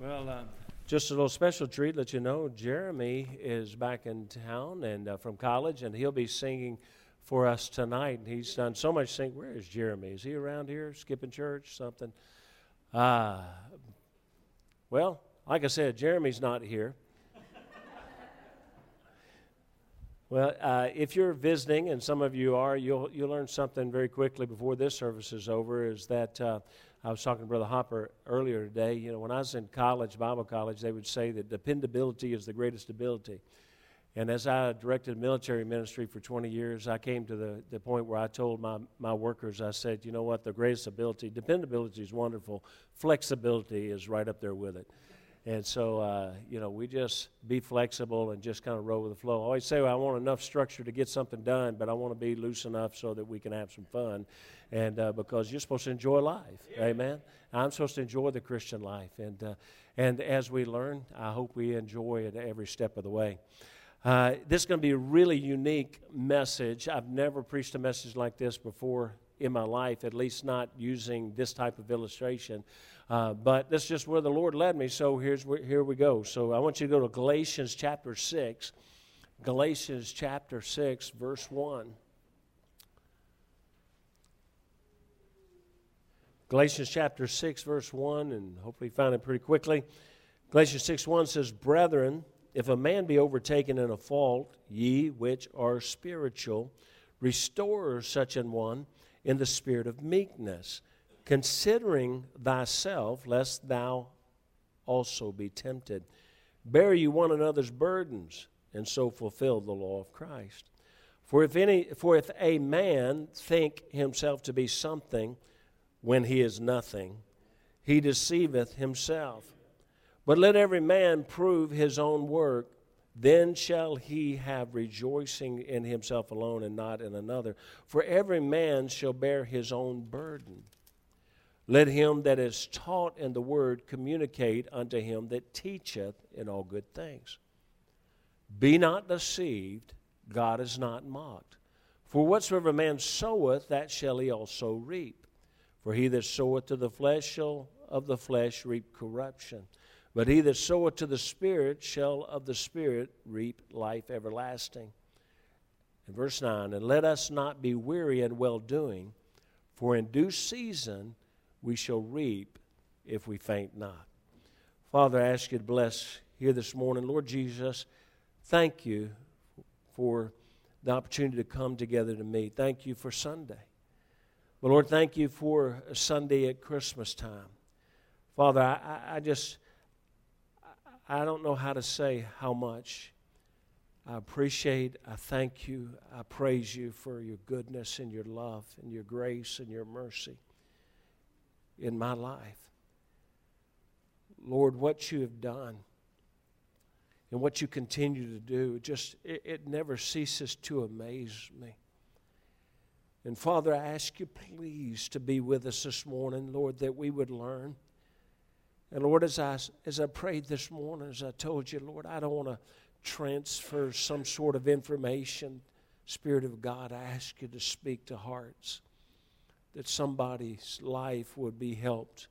Well, uh, just a little special treat. Let you know, Jeremy is back in town and uh, from college, and he'll be singing for us tonight. He's done so much singing. Where is Jeremy? Is he around here, skipping church, something? Uh, well, like I said, Jeremy's not here. well, uh, if you're visiting, and some of you are, you'll you'll learn something very quickly before this service is over. Is that uh, I was talking to Brother Hopper earlier today. You know, when I was in college, Bible college, they would say that dependability is the greatest ability. And as I directed military ministry for 20 years, I came to the, the point where I told my, my workers, I said, you know what, the greatest ability, dependability is wonderful, flexibility is right up there with it. And so, uh, you know, we just be flexible and just kind of roll with the flow. I always say well, I want enough structure to get something done, but I want to be loose enough so that we can have some fun. And uh, because you're supposed to enjoy life, yeah. amen. I'm supposed to enjoy the Christian life, and uh, and as we learn, I hope we enjoy it every step of the way. Uh, this is going to be a really unique message. I've never preached a message like this before in my life, at least not using this type of illustration. Uh, but that's just where the Lord led me. So here's where, here we go. So I want you to go to Galatians chapter 6. Galatians chapter 6, verse 1. Galatians chapter 6, verse 1, and hopefully find it pretty quickly. Galatians 6 1 says, Brethren, if a man be overtaken in a fault, ye which are spiritual, restore such an one in the spirit of meekness considering thyself, lest thou also be tempted. Bear you one another's burdens, and so fulfill the law of Christ. For if, any, for if a man think himself to be something when he is nothing, he deceiveth himself. But let every man prove his own work, then shall he have rejoicing in himself alone and not in another. For every man shall bear his own burden. Let him that is taught in the word communicate unto him that teacheth in all good things. Be not deceived, God is not mocked. For whatsoever man soweth, that shall he also reap. For he that soweth to the flesh shall of the flesh reap corruption. But he that soweth to the Spirit shall of the Spirit reap life everlasting. In verse 9, and let us not be weary in well doing, for in due season we shall reap if we faint not. Father, I ask you to bless here this morning. Lord Jesus, thank you for the opportunity to come together to meet. Thank you for Sunday. But Lord, thank you for Sunday at Christmas time. Father, I, I just, I don't know how to say how much I appreciate, I thank you, I praise you for your goodness and your love and your grace and your mercy in my life. Lord, what you have done and what you continue to do, just it, it never ceases to amaze me. And Father, I ask you please to be with us this morning, Lord, that we would learn. And Lord, as I as I prayed this morning, as I told you, Lord, I don't want to transfer some sort of information. Spirit of God, I ask you to speak to hearts that somebody's life would be helped,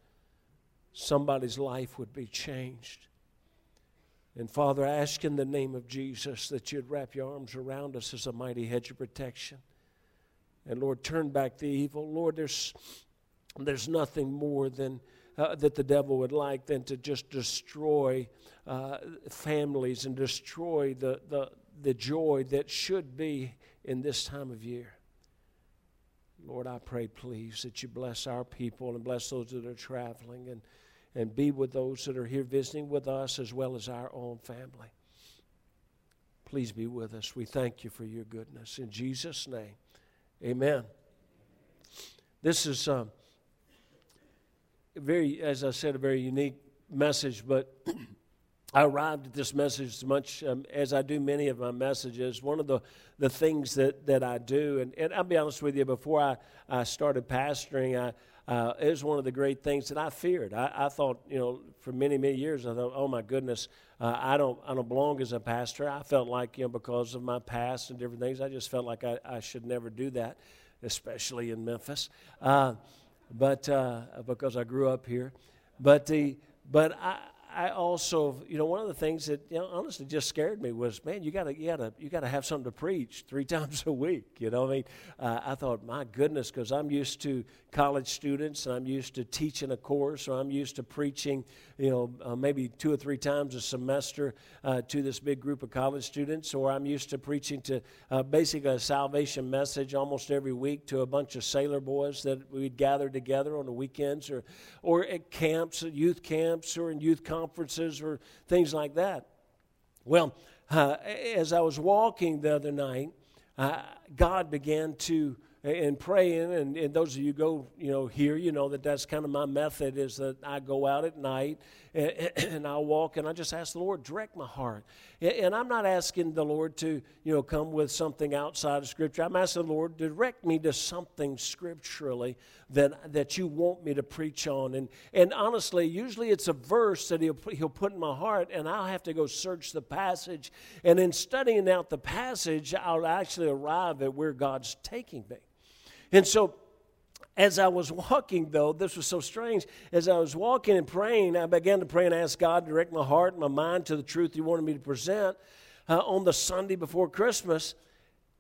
somebody's life would be changed. And Father, I ask in the name of Jesus that you'd wrap your arms around us as a mighty hedge of protection. And Lord, turn back the evil. Lord, there's, there's nothing more than uh, that the devil would like than to just destroy uh, families and destroy the, the, the joy that should be in this time of year. Lord, I pray, please, that you bless our people and bless those that are traveling and, and be with those that are here visiting with us as well as our own family. Please be with us. We thank you for your goodness. In Jesus' name, amen. This is um, very, as I said, a very unique message, but I arrived at this message as much um, as I do many of my messages. One of the, the things that, that I do, and, and I'll be honest with you, before I, I started pastoring, I, uh, it was one of the great things that I feared. I, I thought, you know, for many, many years, I thought, oh my goodness, uh, I, don't, I don't belong as a pastor. I felt like, you know, because of my past and different things, I just felt like I, I should never do that, especially in Memphis, uh, but uh, because I grew up here. But, the, but I, I also, you know, one of the things that you know, honestly just scared me was, man, you gotta, you gotta, you gotta have something to preach three times a week. You know, I mean, uh, I thought, my goodness, because I'm used to college students, and I'm used to teaching a course, or I'm used to preaching, you know, uh, maybe two or three times a semester uh, to this big group of college students, or I'm used to preaching to uh, basically a salvation message almost every week to a bunch of sailor boys that we'd gather together on the weekends, or, or at camps, youth camps, or in youth conferences, or things like that. Well, uh, as I was walking the other night, uh, God began to and praying and, and those of you go you know here you know that that's kind of my method is that i go out at night and, and i'll walk and i just ask the lord direct my heart and, i'm not asking the lord to you know come with something outside of scripture i'm asking the lord direct me to something scripturally that that you want me to preach on and and honestly usually it's a verse that he'll, he'll put in my heart and i'll have to go search the passage and in studying out the passage i'll actually arrive at where god's taking me and so, as I was walking, though, this was so strange. As I was walking and praying, I began to pray and ask God to direct my heart and my mind to the truth He wanted me to present uh, on the Sunday before Christmas.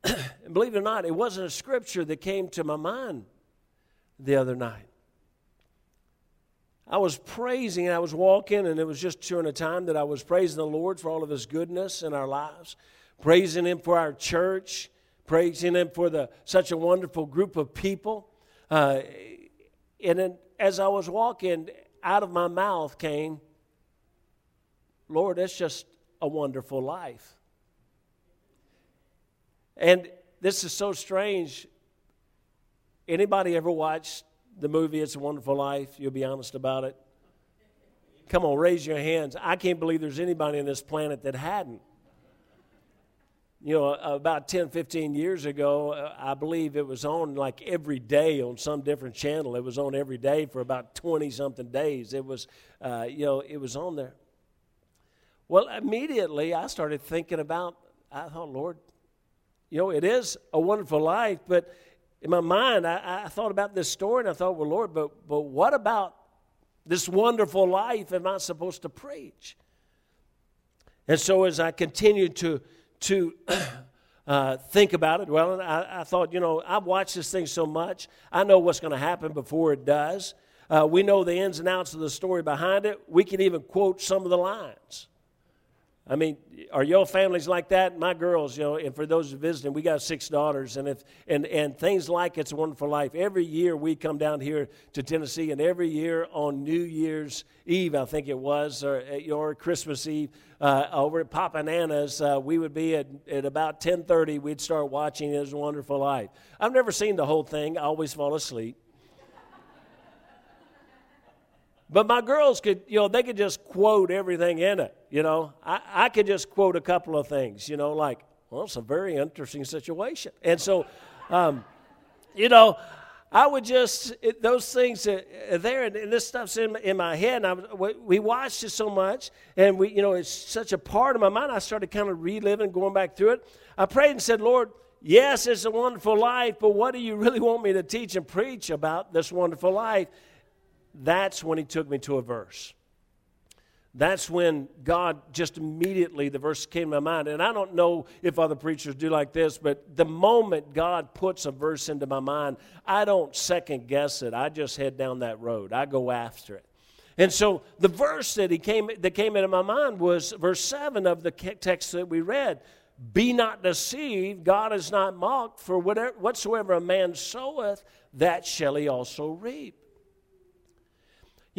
and believe it or not, it wasn't a scripture that came to my mind the other night. I was praising, I was walking, and it was just during a time that I was praising the Lord for all of His goodness in our lives, praising Him for our church, praising Him for the, such a wonderful group of people. Uh, and then as I was walking, out of my mouth came, Lord, it's just a wonderful life. And this is so strange. Anybody ever watched the movie It's a Wonderful Life? You'll be honest about it. Come on, raise your hands. I can't believe there's anybody on this planet that hadn't you know, about 10, 15 years ago, uh, I believe it was on like every day on some different channel. It was on every day for about 20 something days. It was, uh, you know, it was on there. Well, immediately I started thinking about, I thought, Lord, you know, it is a wonderful life, but in my mind, I, I thought about this story and I thought, well, Lord, but, but what about this wonderful life am I supposed to preach? And so as I continued to, to uh, think about it. Well, I, I, thought, you know, I've watched this thing so much, I know what's going to happen before it does. Uh, we know the ins and outs of the story behind it. We can even quote some of the lines. I mean, are your families like that? My girls, you know, and for those visiting, we got six daughters, and if and and things like It's a Wonderful Life. Every year we come down here to Tennessee, and every year on New Year's Eve, I think it was, or, or Christmas Eve, uh, over at Papa Nana's, uh, we would be at, at about ten thirty. We'd start watching It's a Wonderful Life. I've never seen the whole thing. I always fall asleep. But my girls could, you know, they could just quote everything in it. You know, I, I could just quote a couple of things, you know, like, well, it's a very interesting situation. And so, um, you know, I would just, it, those things are there, and, and this stuff's in, in my head. And I, we watched it so much, and we, you know, it's such a part of my mind. I started kind of reliving, going back through it. I prayed and said, Lord, yes, it's a wonderful life, but what do you really want me to teach and preach about this wonderful life? That's when he took me to a verse. That's when God just immediately, the verse came to my mind. And I don't know if other preachers do like this, but the moment God puts a verse into my mind, I don't second guess it. I just head down that road, I go after it. And so the verse that, he came, that came into my mind was verse 7 of the text that we read. Be not deceived, God is not mocked, for whatever, whatsoever a man soweth, that shall he also reap.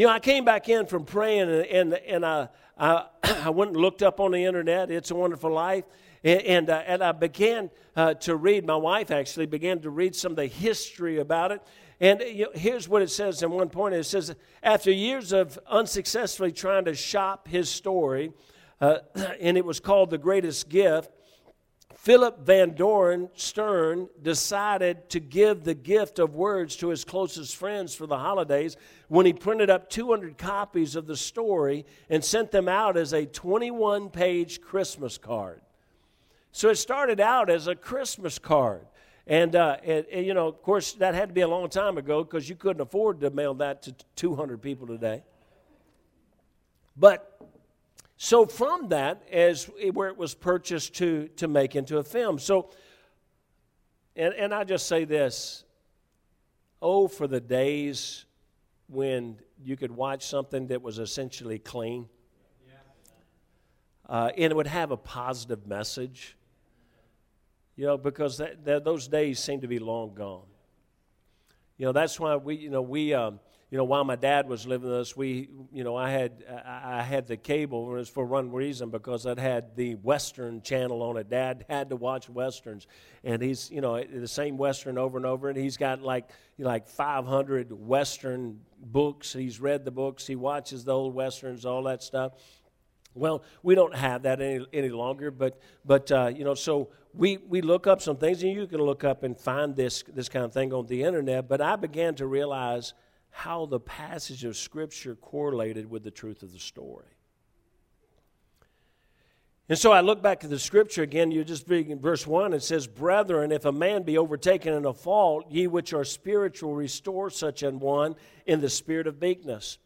You know, I came back in from praying and, and, and I, I, I went and looked up on the internet, It's a Wonderful Life, and, and, uh, and I began uh, to read, my wife actually began to read some of the history about it. And you know, here's what it says in one point. It says, after years of unsuccessfully trying to shop his story, uh, and it was called The Greatest Gift, Philip Van Doren Stern decided to give the gift of words to his closest friends for the holidays when he printed up 200 copies of the story and sent them out as a 21 page Christmas card. So it started out as a Christmas card. And, uh, and, and, you know, of course, that had to be a long time ago because you couldn't afford to mail that to 200 people today. But so from that, as where it was purchased to to make into a film. So, and and I just say this: Oh, for the days when you could watch something that was essentially clean, uh, and it would have a positive message. You know, because that, that, those days seem to be long gone. You know, that's why we, you know, we. Um, you know, while my dad was living with us, we, you know, I had I had the cable, and for one reason because it had the Western channel on it. Dad had to watch westerns, and he's, you know, the same Western over and over, and he's got like you know, like 500 Western books. He's read the books, he watches the old westerns, all that stuff. Well, we don't have that any, any longer, but but uh, you know, so we we look up some things, and you can look up and find this this kind of thing on the internet. But I began to realize how the passage of Scripture correlated with the truth of the story. And so I look back to the scripture again. You just read in verse 1, it says, Brethren, if a man be overtaken in a fault, ye which are spiritual, restore such an one in the spirit of meekness.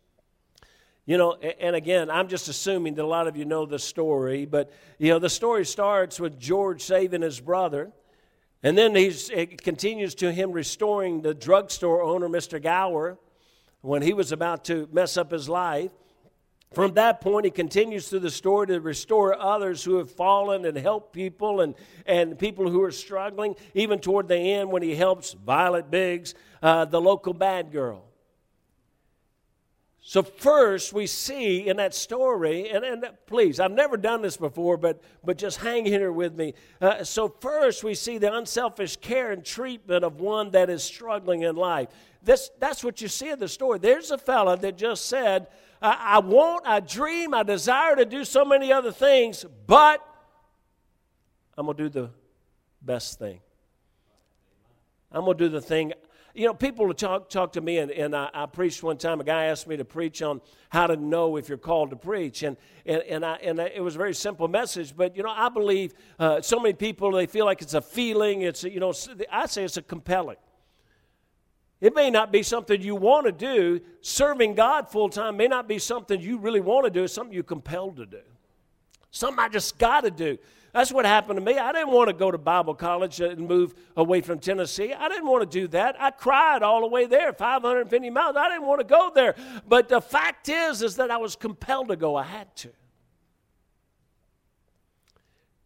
You know, and again, I'm just assuming that a lot of you know the story, but, you know, the story starts with George saving his brother. And then he's, it continues to him restoring the drugstore owner, Mr. Gower when he was about to mess up his life. From that point, he continues through the story to restore others who have fallen and help people and, and people who are struggling, even toward the end when he helps Violet Biggs, uh, the local bad girl. So, first, we see in that story, and, and please, I've never done this before, but, but just hang here with me. Uh, so, first, we see the unselfish care and treatment of one that is struggling in life. This, that's what you see in the story. There's a fella that just said, I, I want, I dream, I desire to do so many other things, but I'm going to do the best thing. I'm going to do the thing you know, people talk, talk to me, and, and I, I, preached one time. A guy asked me to preach on how to know if you're called to preach. And, and, and, I, and it was a very simple message. But, you know, I believe uh, so many people, they feel like it's a feeling. It's, you know, I say it's a compelling. It may not be something you want to do. Serving God full time may not be something you really want to do. It's something you're compelled to do. Something I just got to do. That's what happened to me. I didn't want to go to Bible college and move away from Tennessee. I didn't want to do that. I cried all the way there, 550 miles. I didn't want to go there. But the fact is, is that I was compelled to go. I had to.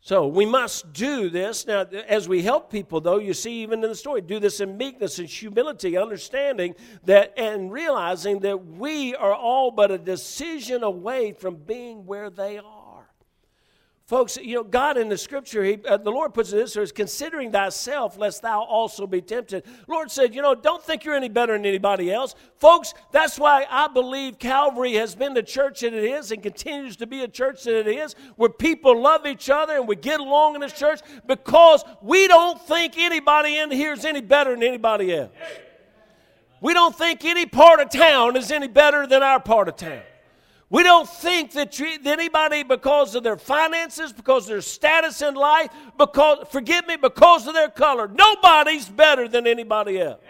So we must do this. Now, as we help people, though, you see, even in the story, do this in meekness and humility, understanding that and realizing that we are all but a decision away from being where they are. Folks, you know, God in the scripture, he, uh, the Lord puts it this way, considering thyself, lest thou also be tempted. Lord said, you know, don't think you're any better than anybody else. Folks, that's why I believe Calvary has been the church that it is and continues to be a church that it is, where people love each other and we get along in this church because we don't think anybody in here is any better than anybody else. We don't think any part of town is any better than our part of town. We don't think that anybody, because of their finances, because of their status in life, because, forgive me, because of their color, nobody's better than anybody else.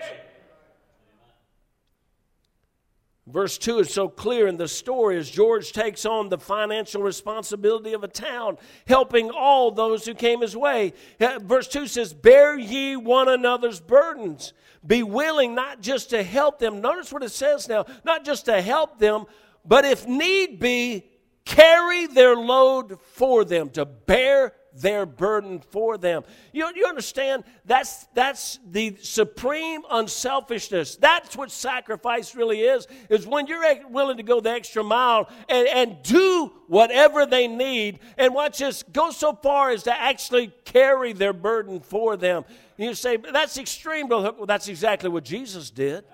Verse 2 is so clear in the story as George takes on the financial responsibility of a town, helping all those who came his way. Verse 2 says, Bear ye one another's burdens. Be willing not just to help them. Notice what it says now, not just to help them, but if need be, carry their load for them, to bear their burden for them. You, you understand? That's, that's the supreme unselfishness. That's what sacrifice really is, is when you're willing to go the extra mile and, and do whatever they need. And watch this, go so far as to actually carry their burden for them. You say, that's extreme. Well, that's exactly what Jesus did.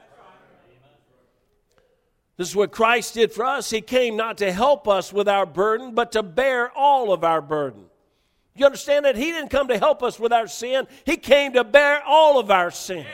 This is what Christ did for us. He came not to help us with our burden, but to bear all of our burden. You understand that? He didn't come to help us with our sin, He came to bear all of our sin.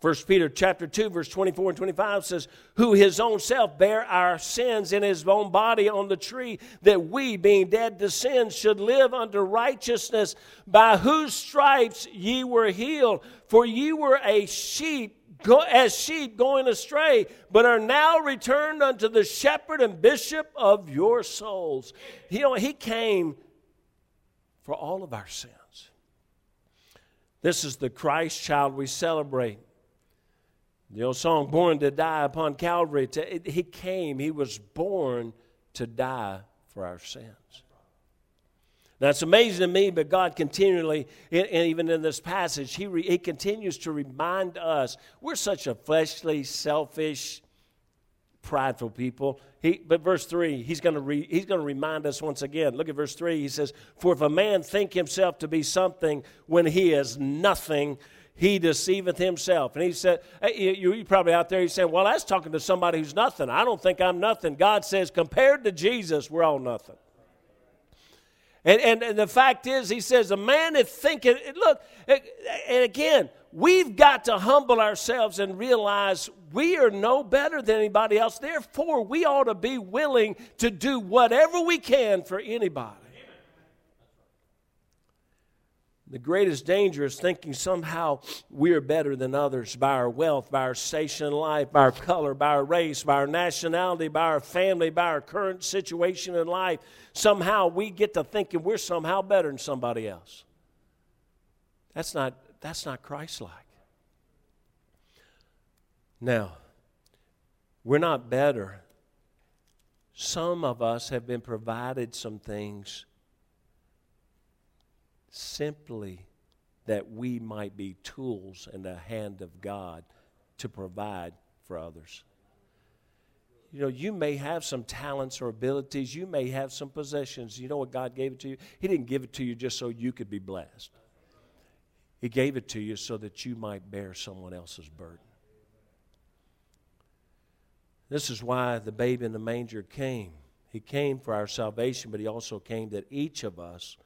1 Peter chapter 2 verse 24 and 25 says who his own self bare our sins in his own body on the tree that we being dead to sin should live unto righteousness by whose stripes ye were healed for ye were a sheep go, as sheep going astray, but are now returned unto the shepherd and bishop of your souls. You know, he came for all of our sins. This is the Christ child we celebrate. The old song, Born to Die upon Calvary, to, it, he came, he was born to die for our sins. Now, it's amazing to me, but God continually, and even in this passage, he, re, he continues to remind us we're such a fleshly, selfish, prideful people. He, but verse 3, he's going he's to remind us once again. Look at verse 3. He says, For if a man think himself to be something when he is nothing, he deceiveth himself. And he said, hey, you, you probably out there, he's saying, Well, that's talking to somebody who's nothing. I don't think I'm nothing. God says, Compared to Jesus, we're all nothing. And, and, and the fact is, he says, a man is thinking, look, and again, we've got to humble ourselves and realize we are no better than anybody else. Therefore, we ought to be willing to do whatever we can for anybody. The greatest danger is thinking somehow we are better than others by our wealth, by our station in life, by our color, by our race, by our nationality, by our family, by our current situation in life. Somehow we get to thinking we're somehow better than somebody else. That's not, that's not Christ like. Now, we're not better. Some of us have been provided some things simply that we might be tools in the hand of God to provide for others. You know, you may have some talents or abilities, you may have some possessions. You know what God gave it to you? He didn't give it to you just so you could be blessed, He gave it to you so that you might bear someone else's burden. This is why the babe in the manger came. He came for our salvation, but He also came that each of us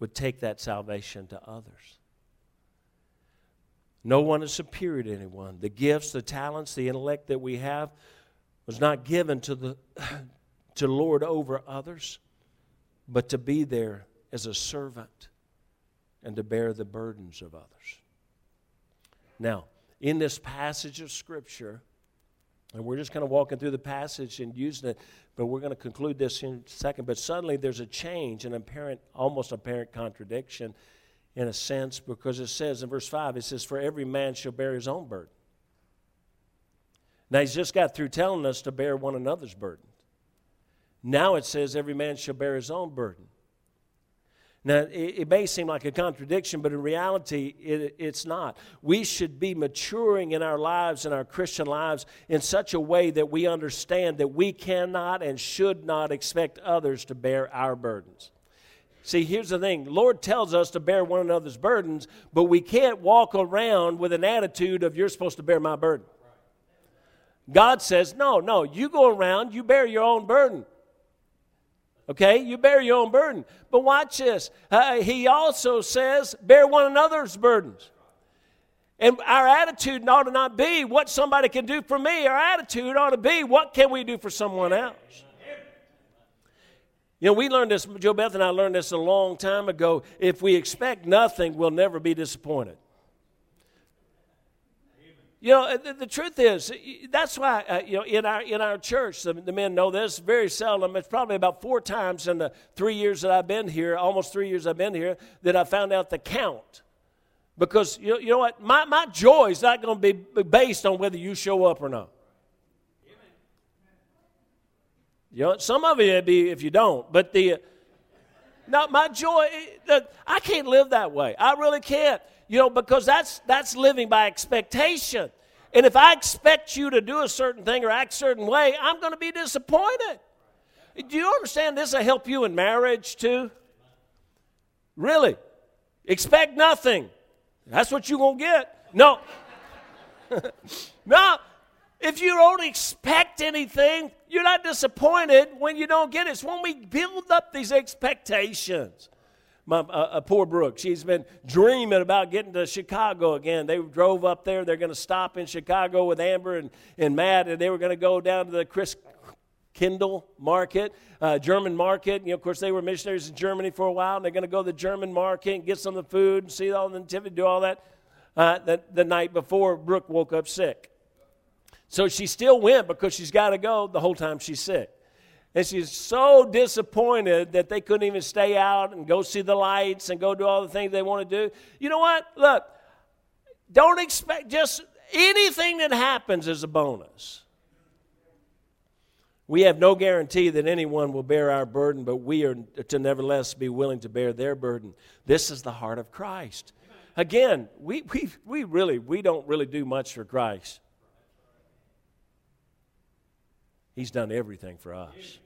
would take that salvation to others. No one is superior to anyone. The gifts, the talents, the intellect that we have was not given to the to lord over others, but to be there as a servant and to bear the burdens of others. Now, in this passage of Scripture, and we're just kind of walking through the passage and using it, but we're going to conclude this in a second. But suddenly there's a change, an apparent, almost apparent contradiction in a sense, because it says in verse 5, it says, For every man shall bear his own burden. Now he's just got through telling us to bear one another's burden. Now it says, Every man shall bear his own burden. Now, it, it, may seem like a contradiction, but in reality, it, it's not. We should be maturing in our lives, in our Christian lives, in such a way that we understand that we cannot and should not expect others to bear our burdens. See, here's the thing Lord tells us to bear one another's burdens, but we can't walk around with an attitude of, you're supposed to bear my burden. God says, no, no, you go around, you bear your own burden. Okay, you bear your own burden. But watch this. Uh, he also says, bear one another's burdens. And our attitude ought to not be what somebody can do for me. Our attitude ought to be what can we do for someone else. You know, we learned this, Joe Beth and I learned this a long time ago. If we expect nothing, we'll never be disappointed. You know, the, the, truth is, that's why, uh, you know, in our, in our church, the, the, men know this very seldom. It's probably about four times in the three years that I've been here, almost three years I've been here, that I found out the count. Because, you know, you know what? My, my joy is not going to be based on whether you show up or not. You know, some of it be if you don't, but the, no, my joy, I can't live that way. I really can't. You know, because that's that's living by expectation. And if I expect you to do a certain thing or act a certain way, I'm going to be disappointed. Do you understand this will help you in marriage too? Really? Expect nothing. That's what you're going to get. No. no. If you don't expect anything, you're not disappointed when you don't get it. It's when we build up these expectations my uh, uh, poor Brooke. She's been dreaming about getting to Chicago again. They drove up there. They're going to stop in Chicago with Amber and, and Matt, and they were going to go down to the Chris Kindle market, uh, German market. You know, of course, they were missionaries in Germany for a while, and they're going to go to the German market and get some of the food and see all the nativity, do all that. uh, the, the night before Brooke woke up sick. So she still went because she's got to go the whole time she's sick. And she's so disappointed that they couldn't even stay out and go see the lights and go do all the things they want to do. You know what? Look, don't expect just anything that happens is a bonus. We have no guarantee that anyone will bear our burden, but we are to nevertheless be willing to bear their burden. This is the heart of Christ. Again, we, we, we really we don't really do much for Christ. He's done everything for us.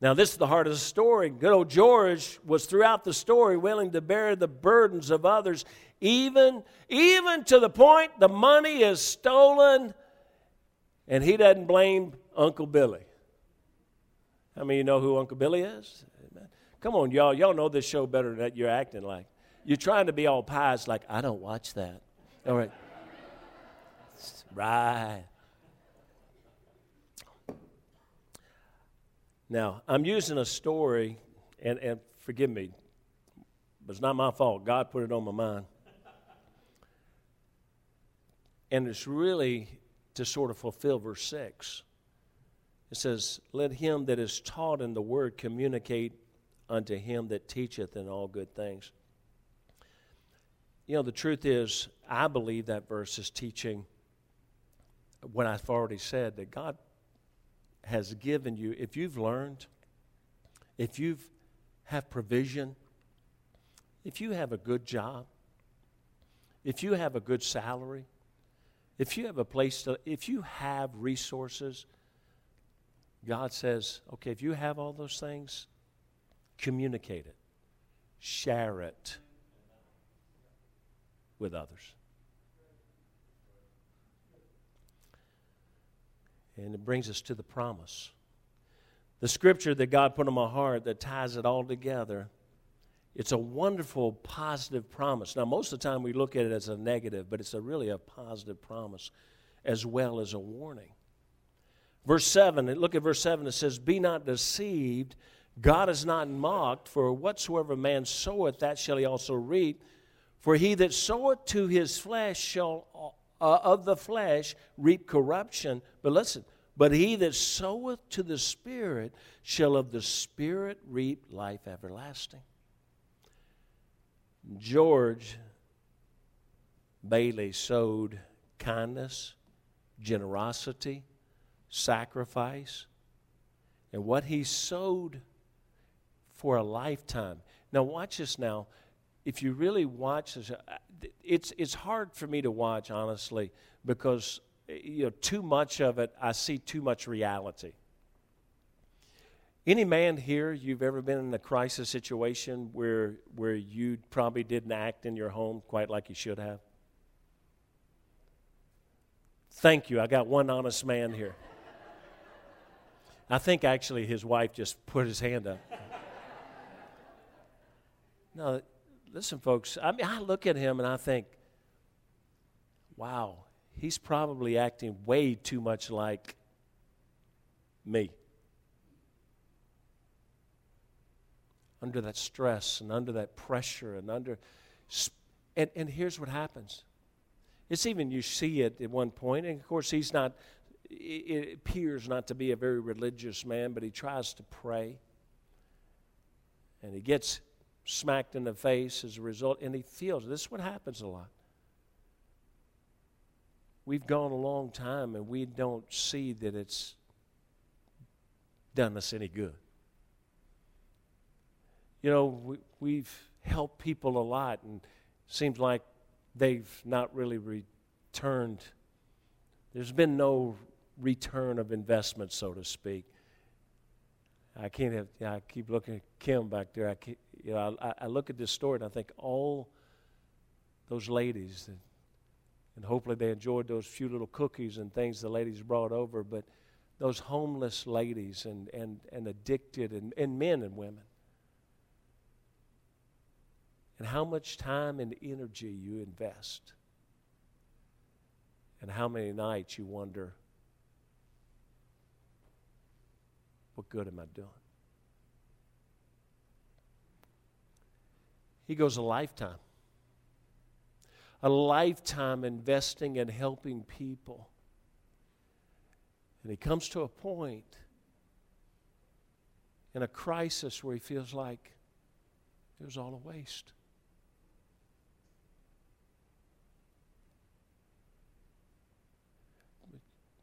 Now, this is the heart of the story. Good old George was throughout the story willing to bear the burdens of others, even, even to the point the money is stolen, and he doesn't blame Uncle Billy. How many of you know who Uncle Billy is? Come on, y'all. Y'all know this show better than you're acting like. You're trying to be all pious, like, I don't watch that. All right. right. Now, I'm using a story, and, and forgive me, but it's not my fault. God put it on my mind. And it's really to sort of fulfill verse 6. It says, Let him that is taught in the word communicate unto him that teacheth in all good things. You know, the truth is, I believe that verse is teaching what I've already said that God has given you, if you've learned, if you've have provision, if you have a good job, if you have a good salary, if you have a place to, if you have resources, God says, okay, if you have all those things, communicate it, share it with others. And it brings us to the promise. The scripture that God put in my heart that ties it all together, it's a wonderful, positive promise. Now, most of the time we look at it as a negative, but it's a really a positive promise as well as a warning. Verse 7, look at verse 7, it says, Be not deceived, God is not mocked, for whatsoever man soweth, that shall he also reap. For he that soweth to his flesh shall uh, of the flesh reap corruption. But listen, but he that soweth to the Spirit shall of the Spirit reap life everlasting. George Bailey sowed kindness, generosity, sacrifice, and what he sowed for a lifetime. Now, watch this now. If you really watch this, uh, it's, it's hard for me to watch, honestly, because eh, you know, too much of it, I see too much reality. Any man here, you've ever been in a crisis situation where, where you probably didn't act in your home quite like you should have? Thank you. I got one honest man here. I think actually his wife just put his hand up. No, listen, folks. I mean, I look at him and I think, wow, he's probably acting way too much like me. Under that stress and under that pressure and under. And, and here's what happens it's even you see it at one point, and of course, he's not, it appears not to be a very religious man, but he tries to pray. And he gets smacked in the face as a result, and he feels this is what happens a lot. We've gone a long time and we don't see that it's done us any good. You know, we, we've helped people a lot, and seems like they've not really returned. There's been no return of investment, so to speak. I can't have. I keep looking at Kim back there. I keep, you know, I, I, look at this story and I think all those ladies, and, and hopefully they enjoyed those few little cookies and things the ladies brought over. But those homeless ladies and and and addicted and, and men and women, and how much time and energy you invest, and how many nights you wonder What good am I doing? He goes a lifetime. a lifetime investing and helping people. And he comes to a point in a crisis where he feels like it was all a waste.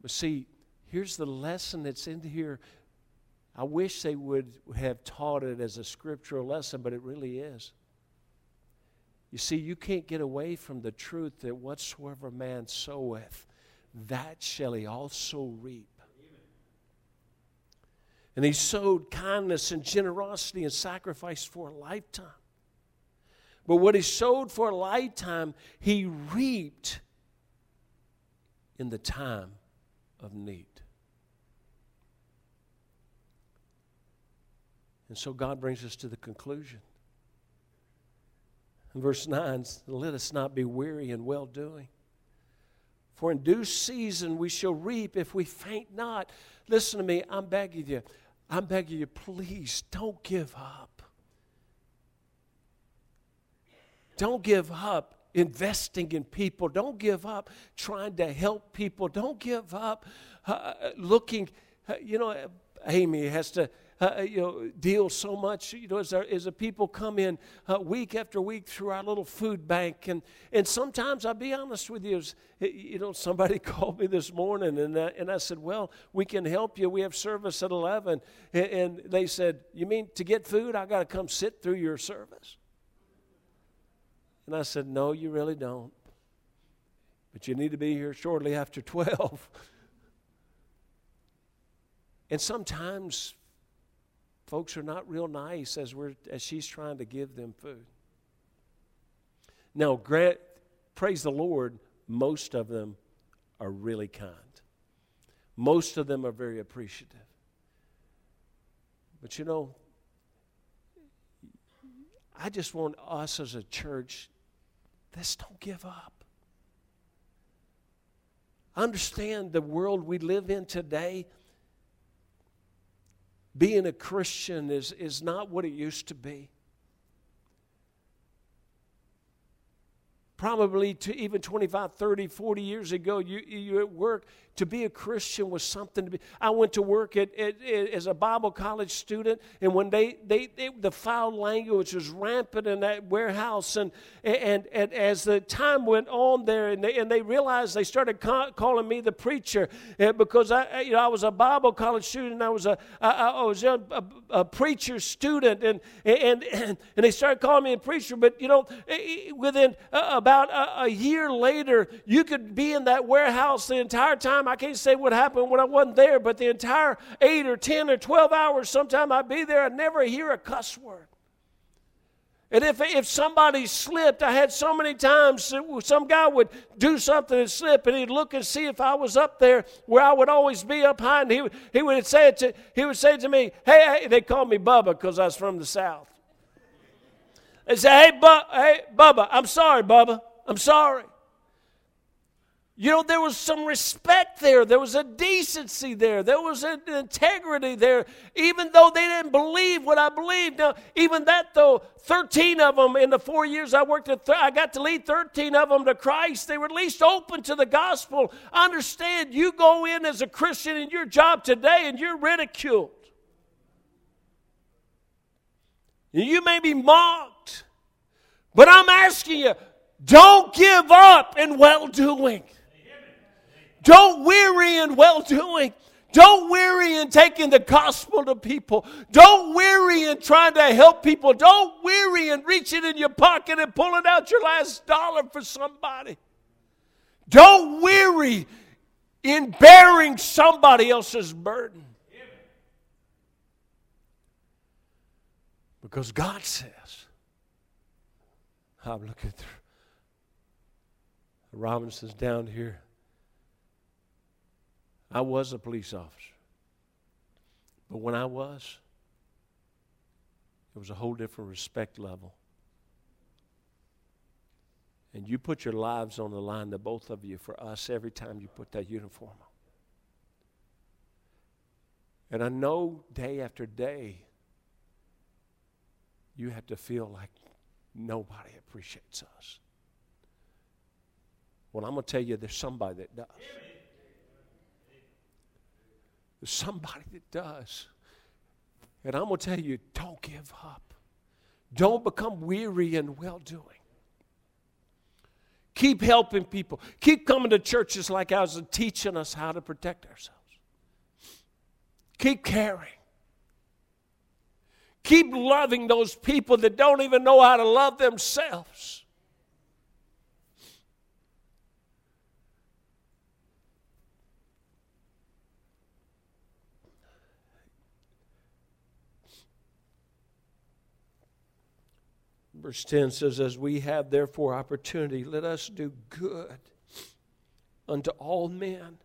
But see, here's the lesson that's in here. I wish they would have taught it as a scriptural lesson, but it really is. You see, you can't get away from the truth that whatsoever man soweth, that shall he also reap. And he sowed kindness and generosity and sacrifice for a lifetime. But what he sowed for a lifetime, he reaped in the time of need. And so God brings us to the conclusion. In verse 9, let us not be weary in well doing. For in due season we shall reap if we faint not. Listen to me, I'm begging you. I'm begging you, please don't give up. Don't give up investing in people. Don't give up trying to help people. Don't give up uh, looking. Uh, you know, Amy has to. Uh, you know, deal so much. You know, as, our, as the people come in uh, week after week through our little food bank, and and sometimes I'll be honest with you, you know, somebody called me this morning, and I, and I said, well, we can help you. We have service at eleven, and, and they said, you mean to get food? I got to come sit through your service. And I said, No, you really don't. But you need to be here shortly after 12. and sometimes folks are not real nice as, we're, as she's trying to give them food. Now, grant, praise the Lord, most of them are really kind. Most of them are very appreciative. But you know, I just want us as a church Let's don't give up. Understand the world we live in today. Being a Christian is, is not what it used to be. Probably to even 25 30 40 years ago you, you at work to be a christian was something to be i went to work at, at, at as a bible college student and when they, they, they, the foul language was rampant in that warehouse and, and, and as the time went on there and they, and they realized they started ca- calling me the preacher uh, because I, you know, I was a bible college student i was a, I, I was a, a, a preacher student and, and, and, and they started calling me a preacher but you know within uh, about about a, a, year later, you could be in that warehouse the entire time. I can't say what happened when I wasn't there, but the entire eight or 10 or 12 hours, sometime I'd be there, I'd never hear a cuss word. And if, if somebody slipped, I had so many times some guy would do something and slip, and he'd look and see if I was up there where I would always be up high. And he, he would say to he would say to me, "Hey,", hey they called me Bubba because I was from the South. They say, hey, Bu- hey, Bubba, I'm sorry, Bubba. I'm sorry. You know, there was some respect there. There was a decency there. There was an integrity there, even though they didn't believe what I believed. Now, even that, though, 13 of them in the four years I worked at, th- I got to lead 13 of them to Christ. They were at least open to the gospel. Understand, you go in as a Christian in your job today and you're ridiculed. You may be mocked. But I'm asking you, don't give up in well doing. Don't weary in well doing. Don't weary in taking the gospel to people. Don't weary in trying to help people. Don't weary in reaching in your pocket and pulling out your last dollar for somebody. Don't weary in bearing somebody else's burden. Because God says, I'm looking through Robinson's down here. I was a police officer. But when I was, it was a whole different respect level. And you put your lives on the line, the both of you, for us every time you put that uniform on. And I know day after day, you have to feel like nobody appreciates us. Well, I'm going to tell you there's somebody that does. There's somebody that does. And I'm going to tell you don't give up, don't become weary in well doing. Keep helping people. Keep coming to churches like ours and teaching us how to protect ourselves. Keep caring. Keep loving those people that don't even know how to love themselves. Verse 10 says, As we have therefore opportunity, let us do good unto all men,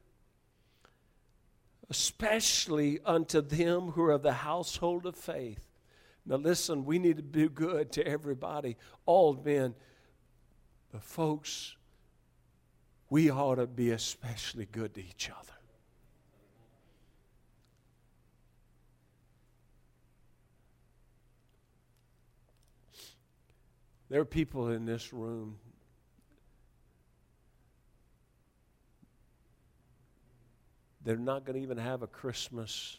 especially unto them who are of the household of faith. Now, listen, we need to do good to everybody, all men. But, folks, we ought to be especially good to each other. There are people in this room they're not going to even have a Christmas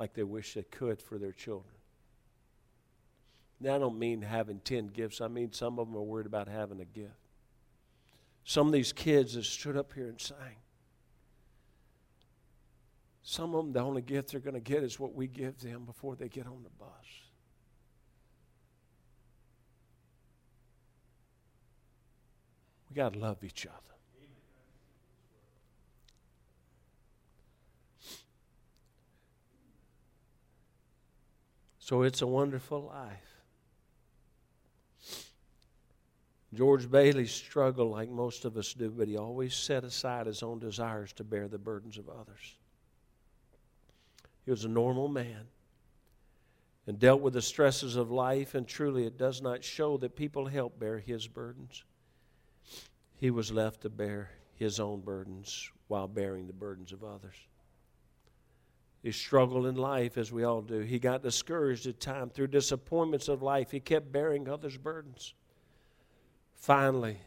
like they wish they could for their children. Now, I don't mean having 10 gifts, I mean some of them are worried about having a gift. Some of these kids that stood up here and sang, some of them, the only gift they're going to get is what we give them before they get on the bus. We got to love each other. So it's a wonderful life. George Bailey struggled like most of us do, but he always set aside his own desires to bear the burdens of others. He was a normal man and dealt with the stresses of life, and truly it does not show that people help bear his burdens he was left to bear his own burdens while bearing the burdens of others. He struggled in life, as we all do. He got discouraged at times through disappointments of life. He kept bearing others' burdens. Finally,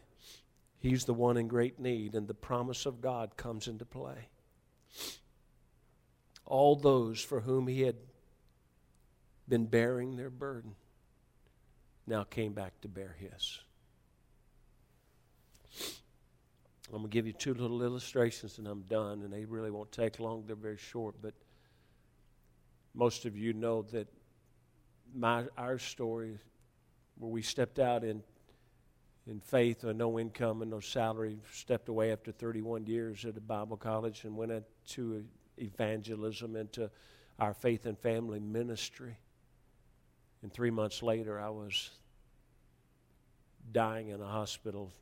he's the one in great need, and the promise of God comes into play. All those for whom he had been bearing their burden now came back to bear his. I'm going to give you two little illustrations and I'm done, and they really won't take long. They're very short, but most of you know that my our story, where we stepped out in in faith with no income and no salary, stepped away after 31 years at a Bible college and went into evangelism, into our faith and family ministry. And three months later, I was dying in a hospital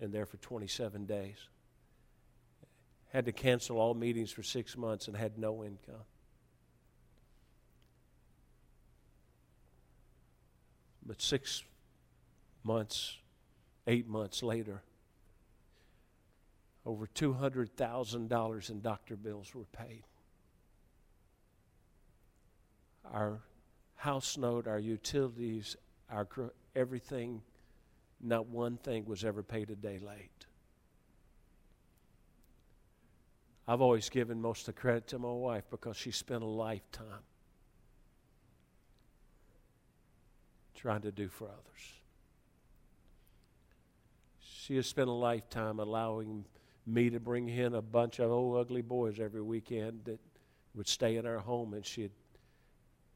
and there for 27 days. Had to cancel all meetings for six months and had no income. But six months, eight months later, over $200,000 in doctor bills were paid. Our house note, our utilities, our everything not one thing was ever paid a day late. I've always given most of the credit to my wife because she spent a lifetime trying to do for others. She has spent a lifetime allowing me to bring in a bunch of old ugly boys every weekend that would stay in our home and she'd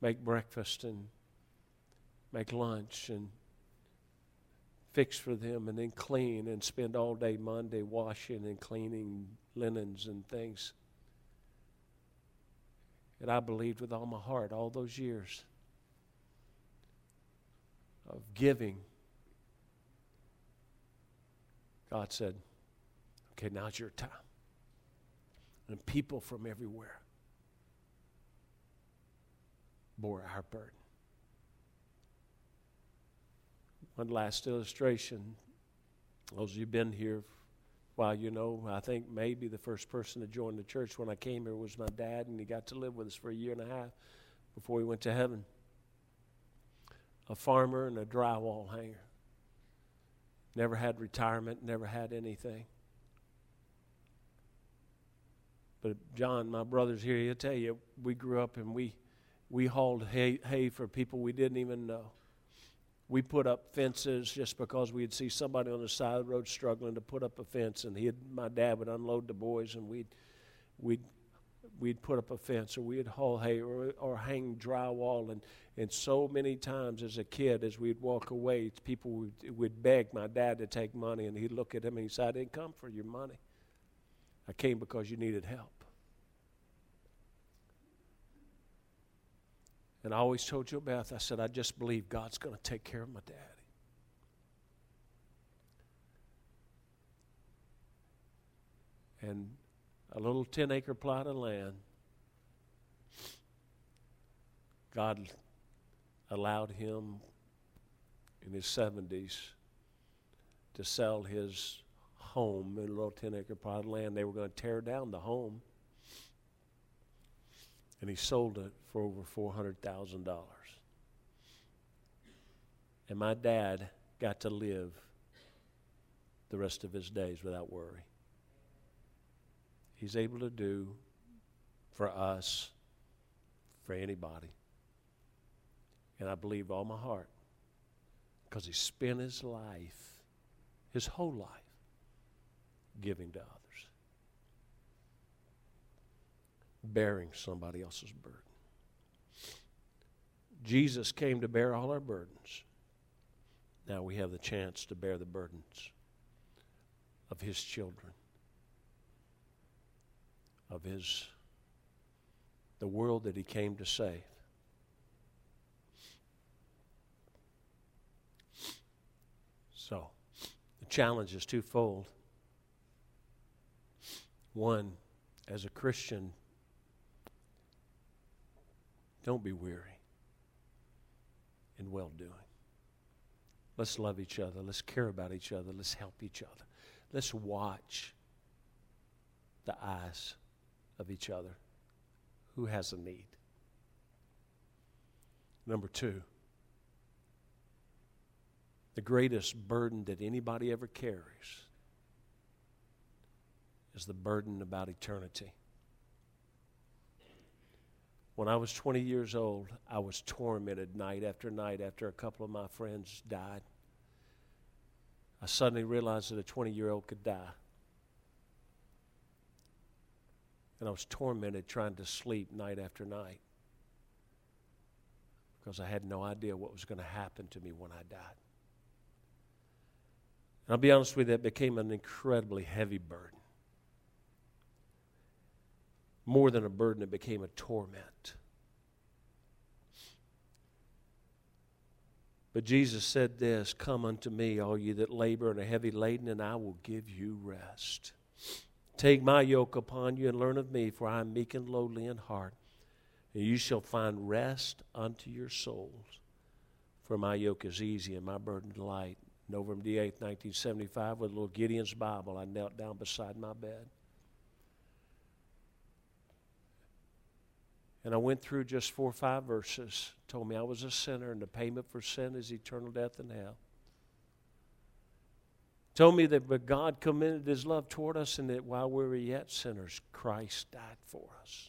make breakfast and make lunch and fix for them and then clean and spend all day Monday washing and cleaning linens and things. And I believed with all my heart all those years of giving. God said, okay, now's your time. And people from everywhere bore our burden. One last illustration. Those of you been here while you know, I think maybe the first person to join the church when I came here was my dad, and he got to live with us for a year and a half before he went to heaven. A farmer and a drywall hanger never had retirement, never had anything. But John, my brother's here, he'll tell you we grew up and we, we hauled hay, hay for people we didn't even know. We put up fences just because we'd see somebody on the side of the road struggling to put up a fence, and he'd, my dad would unload the boys, and we'd, we'd we'd put up a fence, or we'd haul hay, or, or hang drywall. And, and so many times as a kid, as we'd walk away, people would, would beg my dad to take money, and he'd look at him and he'd say, I didn't come for your money. I came because you needed help. And I always told you, Beth, I said, I just believe God's going to take care of my daddy. And a little 10 acre plot of land, God allowed him in his 70s to sell his home in a little 10 acre plot of land. They were going to tear down the home. And he sold it for over $400,000. And my dad got to live the rest of his days without worry. He's able to do for us, for anybody. And I believe all my heart because he spent his life, his whole life, giving to others, bearing somebody else's burden. Jesus came to bear all our burdens. Now we have the chance to bear the burdens of his children, of his the world that he came to save. So, the challenge is twofold. One, as a Christian, don't be weary in well doing. Let's love each other. Let's care about each other. Let's help each other. Let's watch the eyes of each other. Who has a need? Number two, the greatest burden that anybody ever carries is the burden about eternity. When I was 20 years old, I was tormented night after night after a couple of my friends died. I suddenly realized that a 20 year old could die. And I was tormented trying to sleep night after night because I had no idea what was going to happen to me when I died. And I'll be honest with you, that became an incredibly heavy burden. More than a burden, it became a torment. But Jesus said this Come unto me, all you that labor and are heavy laden, and I will give you rest. Take my yoke upon you and learn of me, for I am meek and lowly in heart, and you shall find rest unto your souls. For my yoke is easy and my burden light. November the 8th, 1975, with a little Gideon's Bible, I knelt down beside my bed. And I went through just four or five verses, told me I was a sinner and the payment for sin is eternal death in hell. Told me that but God commended his love toward us and that while we were yet sinners, Christ died for us.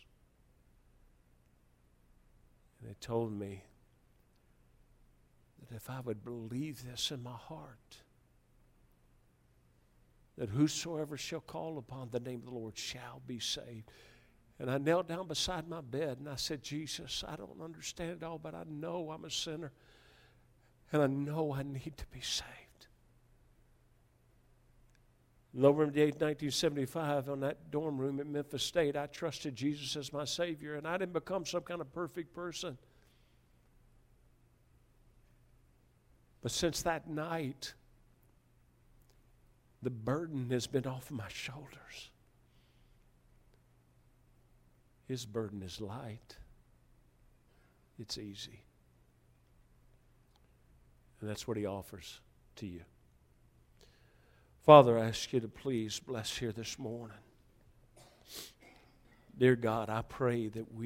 And it told me that if I would believe this in my heart, that whosoever shall call upon the name of the Lord shall be saved. And I knelt down beside my bed and I said, Jesus, I don't understand it all, but I know I'm a sinner. And I know I need to be saved. November 8, 1975, on that dorm room at Memphis State, I trusted Jesus as my Savior, and I didn't become some kind of perfect person. But since that night, the burden has been off my shoulders. His burden is light, it's easy. And that's what He offers to you. Father, I ask you to please bless here this morning. Dear God, I pray that we